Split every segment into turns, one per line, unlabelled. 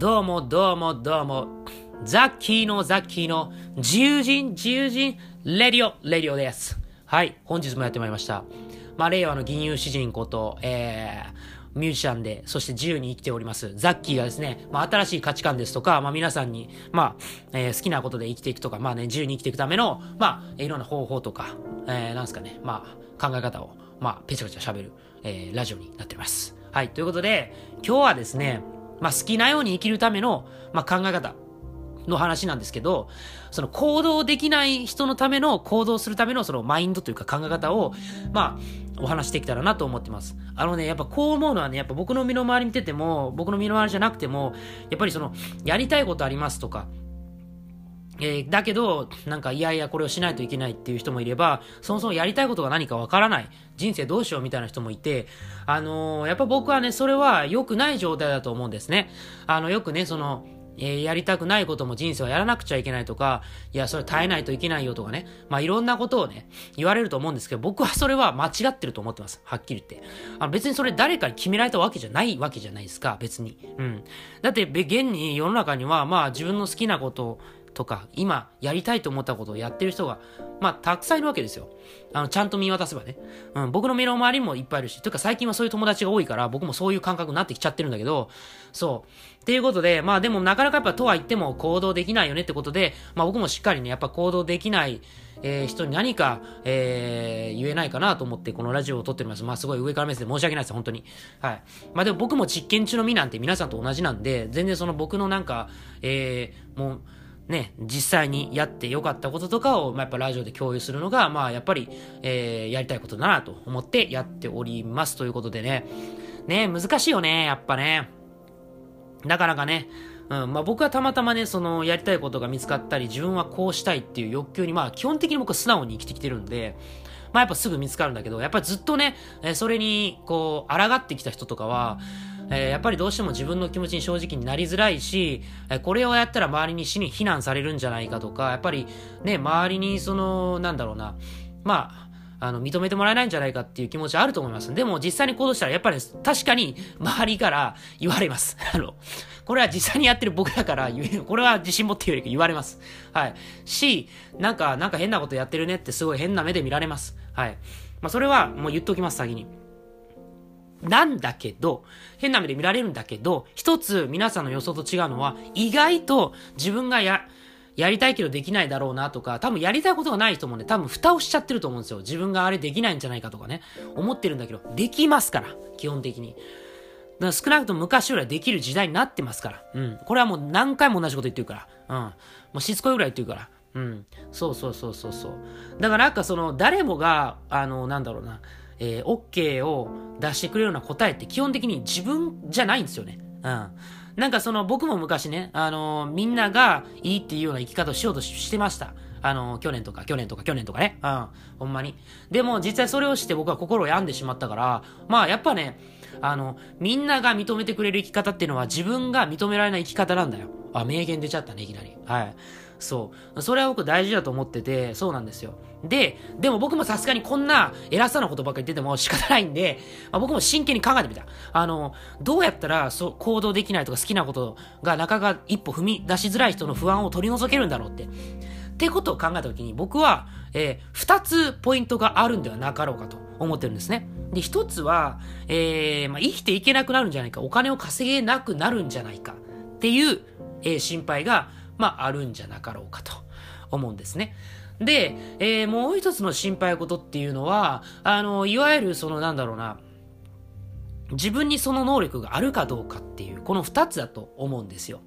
どうもどうもどうも。ザッキーのザッキーの自由人自由人レディオレディオです。はい、本日もやってまいりました。まあ、令和の銀融詩人こと、えー、ミュージシャンで、そして自由に生きております。ザッキーがですね、まあ、新しい価値観ですとか、まあ、皆さんに、まあ、えー、好きなことで生きていくとか、まあね、自由に生きていくための、まあ、いろんな方法とか、えー、なんですかね、まあ、考え方を、まあ、ペチャペチャ喋る、えー、ラジオになっております。はい、ということで、今日はですね、まあ、好きなように生きるための、まあ、考え方の話なんですけど、その行動できない人のための行動するためのそのマインドというか考え方を、まあ、お話しできたらなと思ってます。あのね、やっぱこう思うのはね、やっぱ僕の身の回り見てても、僕の身の回りじゃなくても、やっぱりその、やりたいことありますとか、えー、だけど、なんか、いやいや、これをしないといけないっていう人もいれば、そもそもやりたいことが何かわからない。人生どうしようみたいな人もいて、あのー、やっぱ僕はね、それは良くない状態だと思うんですね。あの、よくね、その、えー、やりたくないことも人生はやらなくちゃいけないとか、いや、それ耐えないといけないよとかね。まあ、いろんなことをね、言われると思うんですけど、僕はそれは間違ってると思ってます。はっきり言って。あの別にそれ誰かに決められたわけじゃないわけじゃないですか、別に。うん。だって、現に世の中には、まあ、自分の好きなことをとか、今やりたいと思ったことをやってる人が、まあ、たくさんいるわけですよ。あの、ちゃんと見渡せばね。うん、僕の目の周りもいっぱいいるし、というか最近はそういう友達が多いから、僕もそういう感覚になってきちゃってるんだけど、そう。っていうことで、まあでもなかなかやっぱとは言っても行動できないよねってことで、まあ僕もしっかりね、やっぱ行動できない、えー、人に何か、えー、言えないかなと思ってこのラジオを撮っております。まあすごい上から目線で申し訳ないです、本当に。はい。まあでも僕も実験中の身なんて皆さんと同じなんで、全然その僕のなんか、えー、もう、ね、実際にやって良かったこととかを、まあ、やっぱラジオで共有するのが、まあ、やっぱり、えー、やりたいことだなと思ってやっておりますということでね。ね、難しいよね、やっぱね。なかなかね、うん、まあ僕はたまたまね、その、やりたいことが見つかったり、自分はこうしたいっていう欲求に、まあ基本的に僕は素直に生きてきてるんで、まあやっぱすぐ見つかるんだけど、やっぱりずっとね、えそれに、こう、抗ってきた人とかは、え、やっぱりどうしても自分の気持ちに正直になりづらいし、え、これをやったら周りに死に非難されるんじゃないかとか、やっぱりね、周りにその、なんだろうな、まあ、あの、認めてもらえないんじゃないかっていう気持ちあると思います。でも実際に行動したらやっぱり確かに周りから言われます。あの、これは実際にやってる僕だから これは自信持って言うより言われます。はい。し、なんか、なんか変なことやってるねってすごい変な目で見られます。はい。まあそれはもう言っときます、先に。なんだけど、変な目で見られるんだけど、一つ皆さんの予想と違うのは、意外と自分がや、やりたいけどできないだろうなとか、多分やりたいことがない人もね、多分蓋をしちゃってると思うんですよ。自分があれできないんじゃないかとかね、思ってるんだけど、できますから、基本的に。だから少なくとも昔よりはできる時代になってますから。うん。これはもう何回も同じこと言ってるから。うん。もうしつこいぐらい言ってるから。うん。そうそうそうそうそう。だからなんかその、誰もが、あの、なんだろうな、えー、OK を出してくれるような答えって基本的に自分じゃないんですよね。うん。なんかその僕も昔ね、あの、みんながいいっていうような生き方をしようとしてました。あの、去年とか去年とか去年とかね。うん。ほんまに。でも実際それをして僕は心を病んでしまったから、まあやっぱね、あの、みんなが認めてくれる生き方っていうのは自分が認められない生き方なんだよ。あ、名言出ちゃったね、いきなり。はい。そう。それは僕大事だと思ってて、そうなんですよ。で、でも僕もさすがにこんな偉そうなことばっかり言ってても仕方ないんで、まあ、僕も真剣に考えてみた。あの、どうやったらそう行動できないとか好きなことがなかなか一歩踏み出しづらい人の不安を取り除けるんだろうって。ってことを考えたときに僕は、えー、二つポイントがあるんではなかろうかと思ってるんですね。で、一つは、えー、まあ、生きていけなくなるんじゃないか、お金を稼げなくなるんじゃないかっていう、えー、心配がまあ、あるんじゃなかろうかと思うんですね。で、えー、もう一つの心配事っていうのは、あの、いわゆるそのなんだろうな、自分にその能力があるかどうかっていう、この二つだと思うんですよ。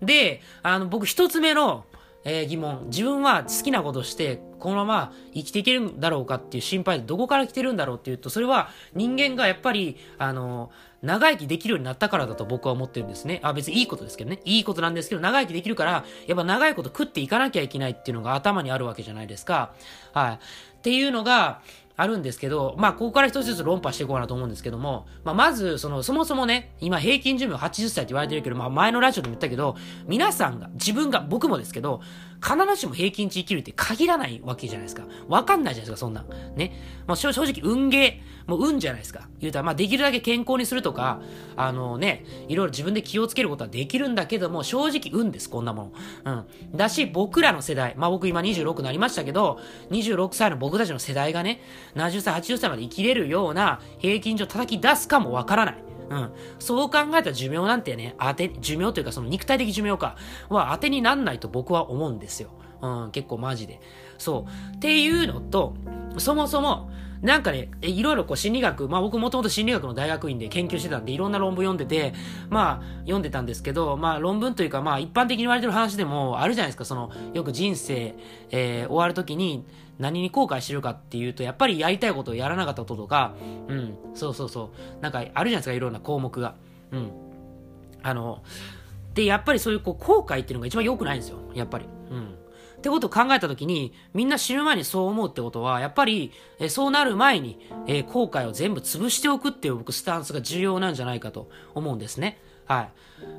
で、あの、僕一つ目の、えー、疑問。自分は好きなことして、このまま生きていけるんだろうかっていう心配でどこから来てるんだろうっていうと、それは人間がやっぱり、あの、長生きできるようになったからだと僕は思ってるんですね。あ、別にいいことですけどね。いいことなんですけど、長生きできるから、やっぱ長いこと食っていかなきゃいけないっていうのが頭にあるわけじゃないですか。はい。っていうのが、あるんですけど、まあ、ここから一つずつ論破していこうかなと思うんですけども、まあ、まず、その、そもそもね、今平均寿命80歳って言われてるけど、まあ、前のラジオでも言ったけど、皆さんが、自分が、僕もですけど、必ずしも平均値生きるって限らないわけじゃないですか。わかんないじゃないですか、そんな。ね。まあ、正直、運ゲー、もう運じゃないですか。言うたら、まあ、できるだけ健康にするとか、あのね、いろいろ自分で気をつけることはできるんだけども、正直運です、こんなもの。うん。だし、僕らの世代、まあ、僕今26になりましたけど、26歳の僕たちの世代がね、70歳、80歳まで生きれるような平均値を叩き出すかもわからない。うん。そう考えた寿命なんてね、当て、寿命というかその肉体的寿命か、は当てになんないと僕は思うんですよ。うん、結構マジで。そう。っていうのと、そもそも、なんかね、いろいろこう心理学、まあ僕もともと心理学の大学院で研究してたんで、いろんな論文読んでて、まあ読んでたんですけど、まあ論文というか、まあ一般的に言われてる話でもあるじゃないですか、その、よく人生、えー、終わるときに何に後悔してるかっていうと、やっぱりやりたいことをやらなかったこととか、うん、そうそうそう、なんかあるじゃないですか、いろんな項目が。うん。あの、で、やっぱりそういうこう後悔っていうのが一番良くないんですよ、やっぱり。うん。ってことを考えた時に、みんな死ぬ前にそう思うってことは、やっぱり、えそうなる前に、え、後悔を全部潰しておくっていう僕、スタンスが重要なんじゃないかと思うんですね。はい。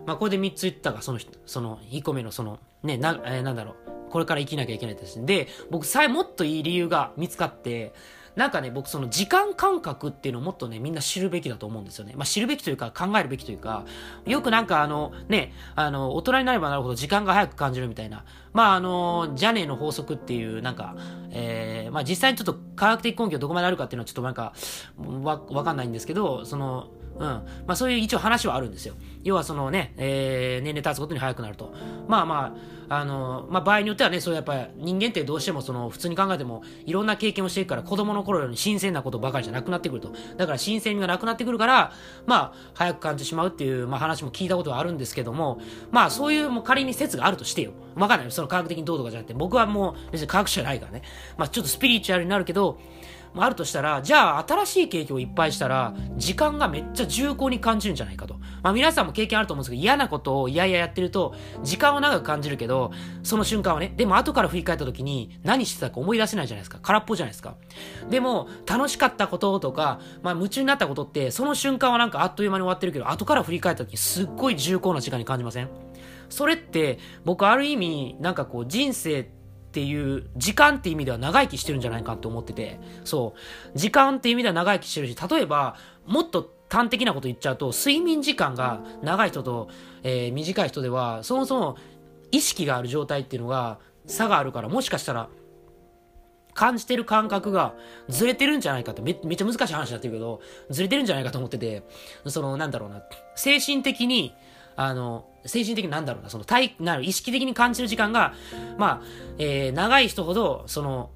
まあ、これで3つ言ったが、その、その、1個目のその、ね、な、えー、なんだろう。これから生きなきゃいけないです。で、僕さえもっといい理由が見つかって、なんかね、僕その時間感覚っていうのをもっとね、みんな知るべきだと思うんですよね。まあ知るべきというか考えるべきというか、よくなんかあの、ね、あの、大人になればなるほど時間が早く感じるみたいな。まああの、ジャネーの法則っていうなんか、えー、まあ実際にちょっと科学的根拠どこまであるかっていうのはちょっとなんか、わ、わかんないんですけど、その、うん。まあそういう一応話はあるんですよ。要はそのね、えー、年齢経つことに早くなると。まあまあ、あの、まあ場合によってはね、そうやっぱり人間ってどうしてもその普通に考えてもいろんな経験をしていくから子供の頃より新鮮なことばかりじゃなくなってくると。だから新鮮味がなくなってくるから、まあ早く感じてしまうっていう、まあ話も聞いたことはあるんですけども、まあそういうもう仮に説があるとしてよ。わかんない。その科学的にどうとかじゃなくて、僕はもう別に科学者じゃないからね。まあちょっとスピリチュアルになるけど、まあるとしたら、じゃあ新しい経験をいっぱいしたら、時間がめっちゃ重厚に感じるんじゃないかと。まあ皆さんも経験あると思うんですけど、嫌なことを嫌々やってると、時間を長く感じるけど、その瞬間はね、でも後から振り返った時に何してたか思い出せないじゃないですか。空っぽじゃないですか。でも、楽しかったこととか、まあ夢中になったことって、その瞬間はなんかあっという間に終わってるけど、後から振り返った時にすっごい重厚な時間に感じません？それって、僕ある意味、なんかこう人生って、いう時間って意味では長生きしてるんじゃないかって思ってて、そう。時間って意味では長生きしてるし、例えば、もっと端的なこと言っちゃうと、睡眠時間が長い人と、えー、短い人では、そもそも意識がある状態っていうのが差があるから、もしかしたら、感じてる感覚がずれてるんじゃないかってめめっちゃ難しい話になってるけど、ずれてるんじゃないかと思ってて、その、なんだろうな、精神的に、あの、精神的になんだろうな、その体、なる意識的に感じる時間が、まあ、えー、長い人ほど、その、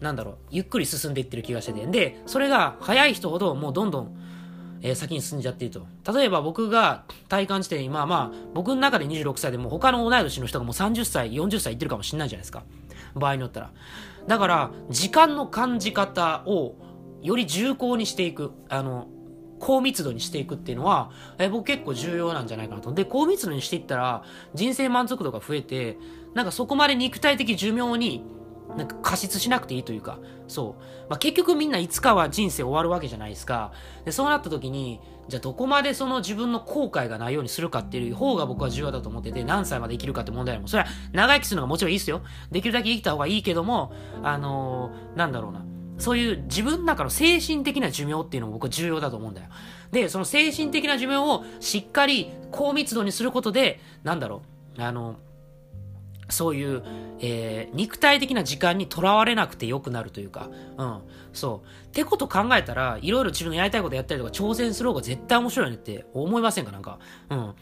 なんだろう、ゆっくり進んでいってる気がしてて。で、それが早い人ほどもうどんどん、えー、先に進んじゃっていると。例えば僕が体感して今、まあ、僕の中で26歳でも他の同い年の人がもう30歳、40歳いってるかもしれないじゃないですか。場合によったら。だから、時間の感じ方をより重厚にしていく。あの、高密度にしていくっていうのは、え僕結構重要なんじゃないかなと。で、高密度にしていったら、人生満足度が増えて、なんかそこまで肉体的寿命に、なんか過失しなくていいというか、そう。まあ、結局みんないつかは人生終わるわけじゃないですか。で、そうなった時に、じゃあどこまでその自分の後悔がないようにするかっていう方が僕は重要だと思ってて、何歳まで生きるかって問題も、それは長生きするのがもちろんいいですよ。できるだけ生きた方がいいけども、あのー、なんだろうな。そういう自分の中の精神的な寿命っていうのも僕は重要だと思うんだよ。で、その精神的な寿命をしっかり高密度にすることで、なんだろう、あの、そういう、えー、肉体的な時間にとらわれなくてよくなるというか、うん、そう。ってこと考えたら、いろいろ自分のやりたいことやったりとか挑戦する方が絶対面白いねって思いませんか？なんか。うん。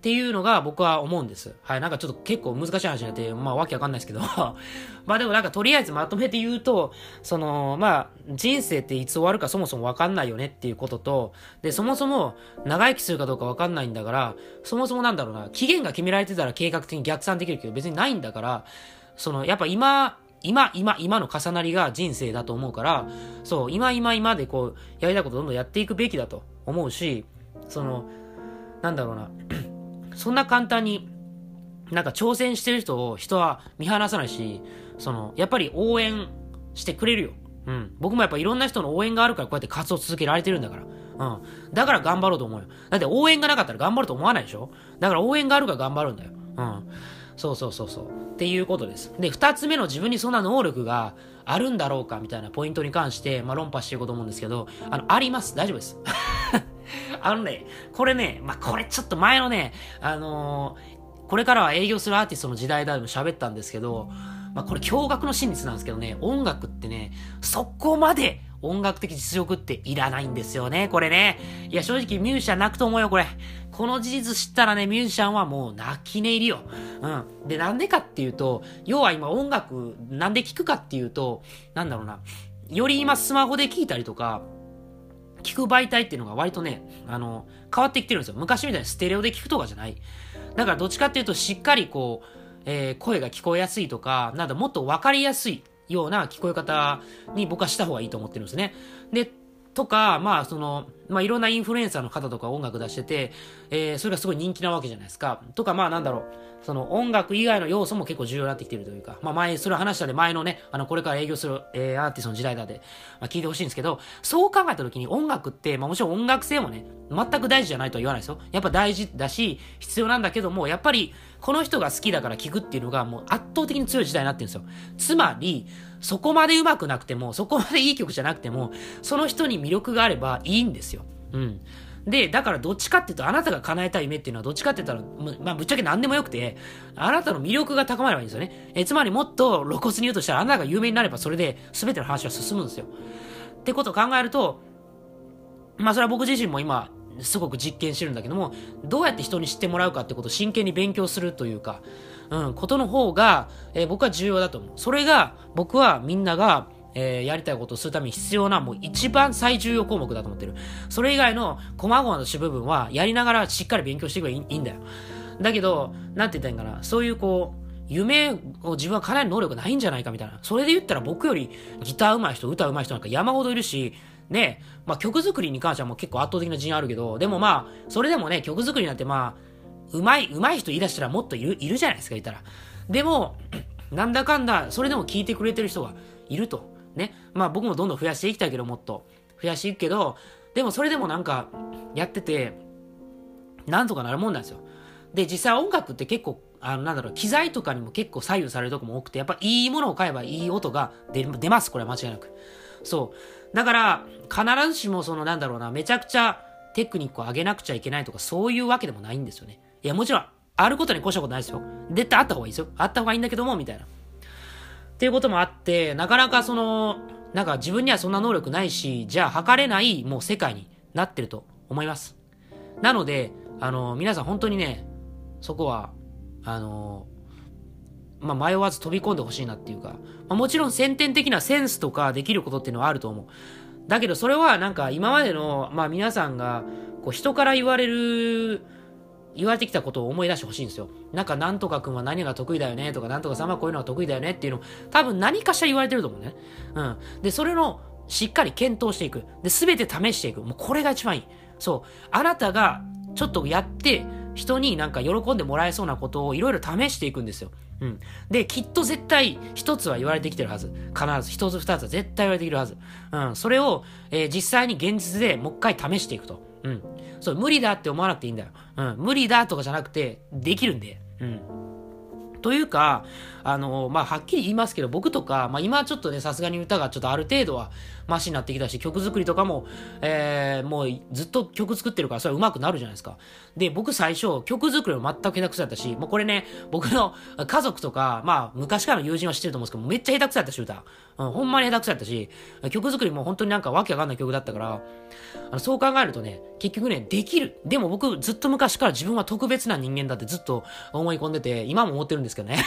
っていうのが僕は思うんです。はい、なんかちょっと結構難しい話になって、まあわけわかんないですけど まあでもなんかとりあえずまとめて言うと、その、まあ人生っていつ終わるかそもそもわかんないよねっていうことと、で、そもそも長生きするかどうかわかんないんだから、そもそもなんだろうな、期限が決められてたら計画的に逆算できるけど別にないんだから、その、やっぱ今、今、今、今の重なりが人生だと思うから、そう、今、今、今でこう、やりたいことどんどんやっていくべきだと思うし、その、なんだろうな、そんな簡単に、なんか挑戦してる人を人は見放さないし、その、やっぱり応援してくれるよ。うん。僕もやっぱいろんな人の応援があるからこうやって活動続けられてるんだから。うん。だから頑張ろうと思うよ。だって応援がなかったら頑張ると思わないでしょ？だから応援があるから頑張るんだよ。うん。そうそうそうそう。っていうことです。で、二つ目の自分にそんな能力があるんだろうかみたいなポイントに関して、まあ、論破していこうと思うんですけど、あの、あります。大丈夫です。あのね、これね、まあ、これちょっと前のね、あのー、これからは営業するアーティストの時代だでも喋ったんですけど、まあ、これ驚愕の真実なんですけどね、音楽ってね、そこまで音楽的実力っていらないんですよね、これね。いや、正直ミュージシャン泣くと思うよ、これ。この事実知ったらね、ミュージシャンはもう泣き寝入りよ。うん。で、なんでかっていうと、要は今音楽、なんで聴くかっていうと、なんだろうな。より今スマホで聴いたりとか、聞く媒体っていうのが割とね、あの、変わってきてるんですよ。昔みたいにステレオで聞くとかじゃない。だからどっちかっていうと、しっかりこう、えー、声が聞こえやすいとか、なんだもっと分かりやすいような聞こえ方に僕はした方がいいと思ってるんですね。で、とか、まあ、その、まあ、いろんなインフルエンサーの方とか音楽出してて、えー、それがすごい人気なわけじゃないですか。とか、まあ、なんだろう。その音楽以外の要素も結構重要になってきてるというか、まあ前、それ話したで前のね、あの、これから営業する、えー、アーティストの時代だで、まあ聞いてほしいんですけど、そう考えた時に音楽って、まあもちろん音楽性もね、全く大事じゃないとは言わないですよ。やっぱ大事だし、必要なんだけども、やっぱり、この人が好きだから聞くっていうのがもう圧倒的に強い時代になってるんですよ。つまり、そこまで上手くなくても、そこまでいい曲じゃなくても、その人に魅力があればいいんですよ。うん。で、だからどっちかっていうと、あなたが叶えたい夢っていうのはどっちかって言ったら、まあ、ぶっちゃけ何でもよくて、あなたの魅力が高まればいいんですよね。え、つまりもっと露骨に言うとしたら、あなたが有名になればそれで全ての話は進むんですよ。ってことを考えると、まあそれは僕自身も今、すごく実験してるんだけども、どうやって人に知ってもらうかってことを真剣に勉強するというか、うん、ことの方が、えー、僕は重要だと思う。それが、僕はみんなが、えー、やりたいことをするために必要な、もう一番最重要項目だと思ってる。それ以外の細々の主部分は、やりながらしっかり勉強していけばいいんだよ。だけど、なんて言ったらいいんかな、そういうこう、夢を自分は叶える能力ないんじゃないかみたいな。それで言ったら僕よりギター上手い人、歌上手い人なんか山ほどいるし、ね、まあ曲作りに関してはもう結構圧倒的な自信あるけど、でもまあ、それでもね、曲作りなんてまあ、うまい、うまい人言い出したらもっといる、いるじゃないですか、言ったら。でも、なんだかんだ、それでも聞いてくれてる人がいると。ね。まあ僕もどんどん増やしていきたいけど、もっと。増やしていくけど、でもそれでもなんか、やってて、なんとかなるもんなんですよ。で、実際音楽って結構、あの、なんだろう、機材とかにも結構左右されるとこも多くて、やっぱいいものを買えばいい音が出出ます、これは間違いなく。そう。だから、必ずしもその、なんだろうな、めちゃくちゃテクニックを上げなくちゃいけないとか、そういうわけでもないんですよね。いや、もちろん、あることに越したことないですよ。絶対あった方がいいですよ。あった方がいいんだけども、みたいな。っていうこともあって、なかなかその、なんか自分にはそんな能力ないし、じゃあ測れないもう世界になってると思います。なので、あの、皆さん本当にね、そこは、あの、まあ、迷わず飛び込んでほしいなっていうか、まあ、もちろん先天的なセンスとかできることっていうのはあると思う。だけどそれはなんか今までの、まあ皆さんが、こう人から言われる言われてきたことを思い出してほしいんですよ。なんか、なんとかくんは何が得意だよねとか、なんとかさんはこういうのが得意だよねっていうのを、多分何かしら言われてると思うね。うん。で、それの、しっかり検討していく。で、すべて試していく。もうこれが一番いい。そう。あなたが、ちょっとやって、人になんか喜んでもらえそうなことをいろいろ試していくんですよ。うん。で、きっと絶対一つは言われてきてるはず。必ず一つ二つは絶対言われてきてるはず。うん。それを、えー、実際に現実でもう一回試していくと。うん。そう、無理だって思わなくていいんだよ。うん。無理だとかじゃなくて、できるんで。うん。というか、あの、まあ、はっきり言いますけど、僕とか、まあ、今ちょっとね、さすがに歌がちょっとある程度はマシになってきたし、曲作りとかも、えー、もうずっと曲作ってるから、それは上手くなるじゃないですか。で、僕最初、曲作りも全く下手くそだったし、もうこれね、僕の家族とか、まあ、昔からの友人は知ってると思うんですけど、めっちゃ下手くそだったし、歌。うん、ほんまに下手くそだったし、曲作りも本当になんかわけわかんない曲だったから、あのそう考えるとね、結局ね、できる。でも僕、ずっと昔から自分は特別な人間だってずっと思い込んでて、今も思ってるんですけどね。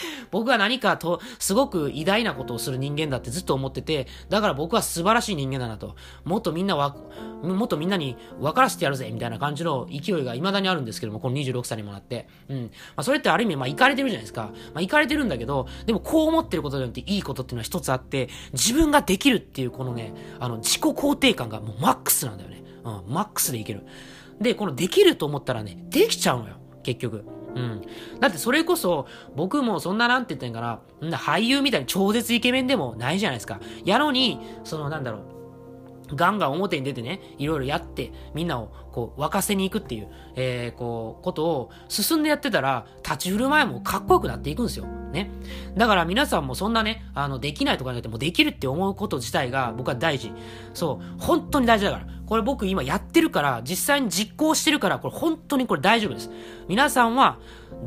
僕は何かと、すごく偉大なことをする人間だってずっと思ってて、だから僕は素晴らしい人間だなと。もっとみんなわ、もっとみんなに分からせてやるぜ、みたいな感じの勢いが未だにあるんですけども、この26歳にもなって。うん。まあ、それってある意味、まあ、行かれてるじゃないですか。まあ、行かれてるんだけど、でもこう思ってることによっていいことっていうのは一つあって、自分ができるっていうこのね、あの、自己肯定感がもうマックスなんだよね。うん、マックスでいける。で、このできると思ったらね、できちゃうのよ。結局。うん。だってそれこそ、僕もそんななんて言ったんかな、な俳優みたいに超絶イケメンでもないじゃないですか。やのに、そのなんだろう、ガンガン表に出てね、いろいろやって、みんなをこう沸かせに行くっていう、えー、こう、ことを進んでやってたら、立ち振る舞いもかっこよくなっていくんですよ。ね。だから皆さんもそんなね、あの、できないとかじゃなくてもできるって思うこと自体が僕は大事。そう、本当に大事だから。これ僕今やってるから、実際に実行してるから、これ本当にこれ大丈夫です。皆さんは、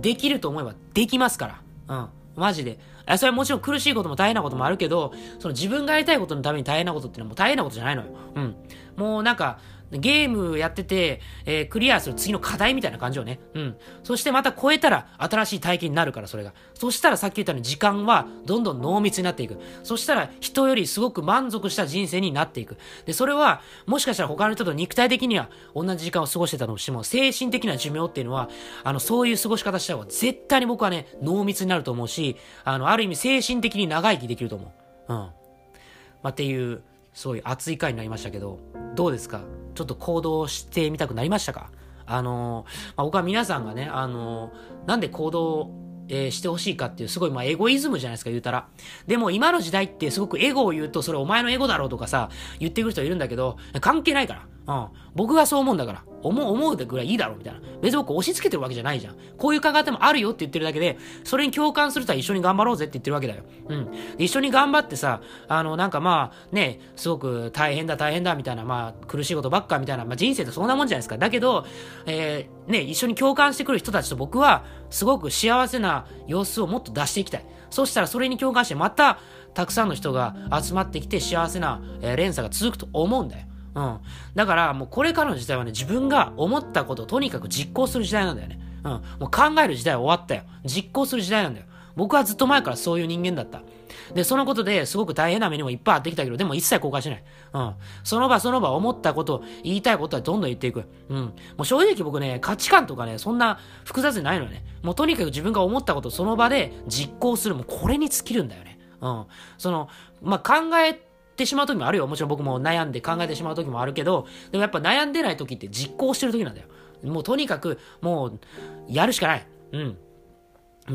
できると思えばできますから。うん。マジで。それはもちろん苦しいことも大変なこともあるけど、その自分がやりたいことのために大変なことっていうのはもう大変なことじゃないのよ。うん。もうなんか、ゲームやってて、えー、クリアする次の課題みたいな感じをね。うん。そしてまた超えたら新しい体験になるから、それが。そしたらさっき言ったように時間はどんどん濃密になっていく。そしたら人よりすごく満足した人生になっていく。で、それは、もしかしたら他の人と肉体的には同じ時間を過ごしてたとしても、精神的な寿命っていうのは、あの、そういう過ごし方した方が絶対に僕はね、濃密になると思うし、あの、ある意味精神的に長生きできると思う。うん。まあ、っていう、そういう熱い回になりましたけど、どうですか？ちょっと行動してみたくなりましたか？あのまあ、僕は皆さんがね、あのなんで行動えー、してほしいかっていう、すごい、まあ、エゴイズムじゃないですか、言うたら。でも、今の時代って、すごくエゴを言うと、それお前のエゴだろうとかさ、言ってくる人いるんだけど、関係ないから。うん。僕がそう思うんだから。思う、思うぐらいいいだろ、みたいな。別に僕押し付けてるわけじゃないじゃん。こういう考え方もあるよって言ってるだけで、それに共感する人は一緒に頑張ろうぜって言ってるわけだよ。うん。一緒に頑張ってさ、あの、なんかまあ、ね、すごく大変だ大変だみたいな、まあ、苦しいことばっかみたいな、まあ人生ってそんなもんじゃないですか。だけど、えー、ね、一緒に共感してくる人たちと僕は、すごく幸せな様子をもっと出していきたい。そしたらそれに共感して、また、たくさんの人が集まってきて幸せな、え、連鎖が続くと思うんだよ。うん。だから、もうこれからの時代はね、自分が思ったことをとにかく実行する時代なんだよね。うん。もう考える時代は終わったよ。実行する時代なんだよ。僕はずっと前からそういう人間だった。で、そのことですごく大変な目にもいっぱいあってきたけど、でも一切後悔しない。うん。その場その場思ったこと、言いたいことはどんどん言っていく。うん。もう正直僕ね、価値観とかね、そんな複雑じゃないのよね。もうとにかく自分が思ったことをその場で実行する。もうこれに尽きるんだよね。うん。その、まあ、考えてしまう時もあるよ。もちろん僕も悩んで考えてしまう時もあるけど、でもやっぱ悩んでない時って実行してる時なんだよ。もうとにかく、もう、やるしかない。うん。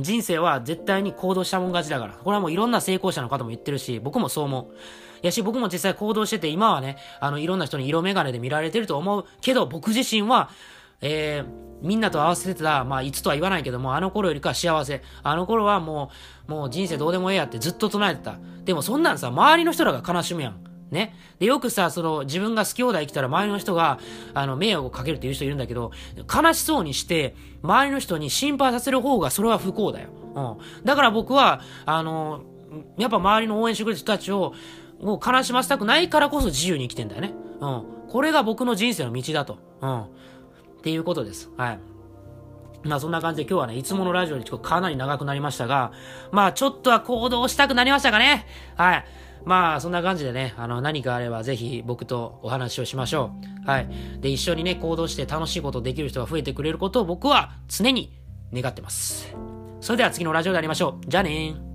人生は絶対に行動したもん勝ちだから。これはもういろんな成功者の方も言ってるし、僕もそう思う。やし、僕も実際行動してて、今はね、あの、いろんな人に色眼鏡で見られてると思うけど、僕自身は、えー、みんなと合わせてた、まあ、いつとは言わないけども、あの頃よりか幸せ。あの頃はもう、もう人生どうでもええやってずっと唱えてた。でもそんなんさ、周りの人らが悲しむやん。ね。で、よくさ、その、自分が好き放題来たら周りの人が、あの、迷惑をかけるっていう人いるんだけど、悲しそうにして、周りの人に心配させる方が、それは不幸だよ。うん。だから僕は、あの、やっぱ周りの応援してくれる人たちを、もう悲しませたくないからこそ自由に生きてんだよね。うん。これが僕の人生の道だと。うん。っていうことです。はい。まあそんな感じで今日はね、いつものラジオにかなり長くなりましたが、まあちょっとは行動したくなりましたかね。はい。まあそんな感じでね、あの何かあればぜひ僕とお話をしましょう。はい。で、一緒にね、行動して楽しいことできる人が増えてくれることを僕は常に願ってます。それでは次のラジオで会いましょう。じゃあねー。